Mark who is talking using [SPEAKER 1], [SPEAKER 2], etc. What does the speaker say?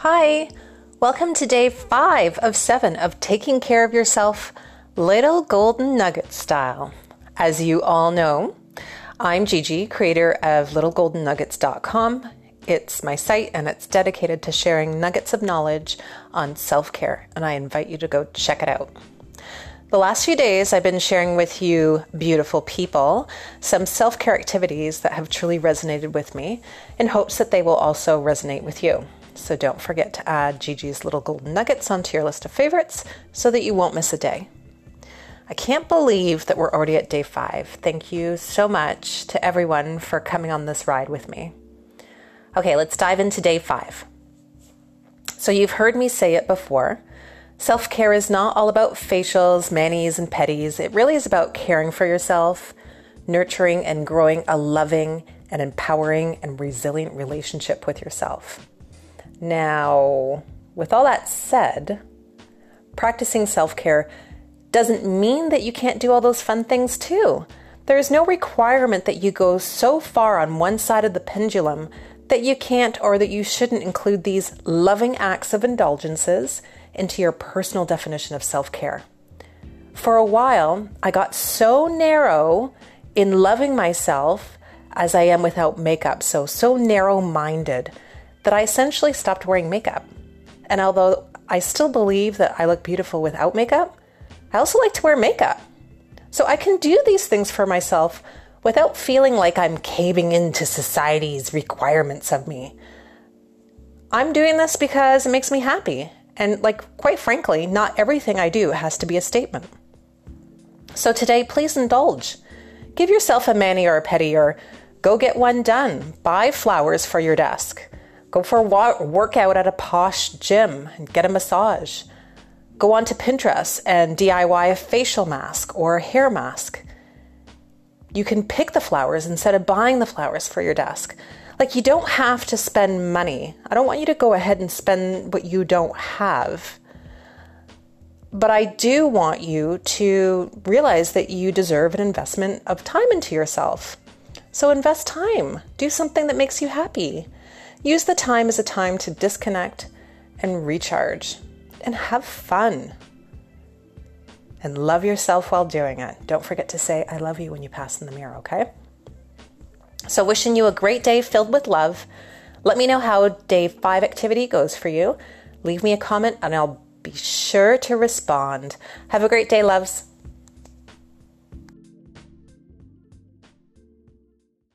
[SPEAKER 1] Hi, welcome to day five of seven of taking care of yourself little golden nugget style. As you all know, I'm Gigi, creator of littlegoldennuggets.com. It's my site and it's dedicated to sharing nuggets of knowledge on self care, and I invite you to go check it out. The last few days, I've been sharing with you, beautiful people, some self care activities that have truly resonated with me in hopes that they will also resonate with you. So don't forget to add Gigi's Little Golden Nuggets onto your list of favorites so that you won't miss a day. I can't believe that we're already at day five. Thank you so much to everyone for coming on this ride with me. Okay, let's dive into day five. So, you've heard me say it before Self care is not all about facials, manis, and petties. It really is about caring for yourself, nurturing and growing a loving and empowering and resilient relationship with yourself. Now, with all that said, practicing self care doesn't mean that you can't do all those fun things too. There is no requirement that you go so far on one side of the pendulum that you can't or that you shouldn't include these loving acts of indulgences into your personal definition of self care. For a while, I got so narrow in loving myself as I am without makeup, so, so narrow minded, that I essentially stopped wearing makeup. And although I still believe that I look beautiful without makeup, I also like to wear makeup. So I can do these things for myself without feeling like I'm caving into society's requirements of me. I'm doing this because it makes me happy and, like, quite frankly, not everything I do has to be a statement. So today, please indulge. Give yourself a mani or a pedi or go get one done. Buy flowers for your desk. Go for a workout at a posh gym and get a massage. Go onto Pinterest and DIY a facial mask or a hair mask. You can pick the flowers instead of buying the flowers for your desk. Like, you don't have to spend money. I don't want you to go ahead and spend what you don't have. But I do want you to realize that you deserve an investment of time into yourself. So invest time. Do something that makes you happy. Use the time as a time to disconnect and recharge and have fun. And love yourself while doing it. Don't forget to say, I love you when you pass in the mirror, okay? So, wishing you a great day filled with love. Let me know how day five activity goes for you. Leave me a comment and I'll be sure to respond. Have a great day, loves.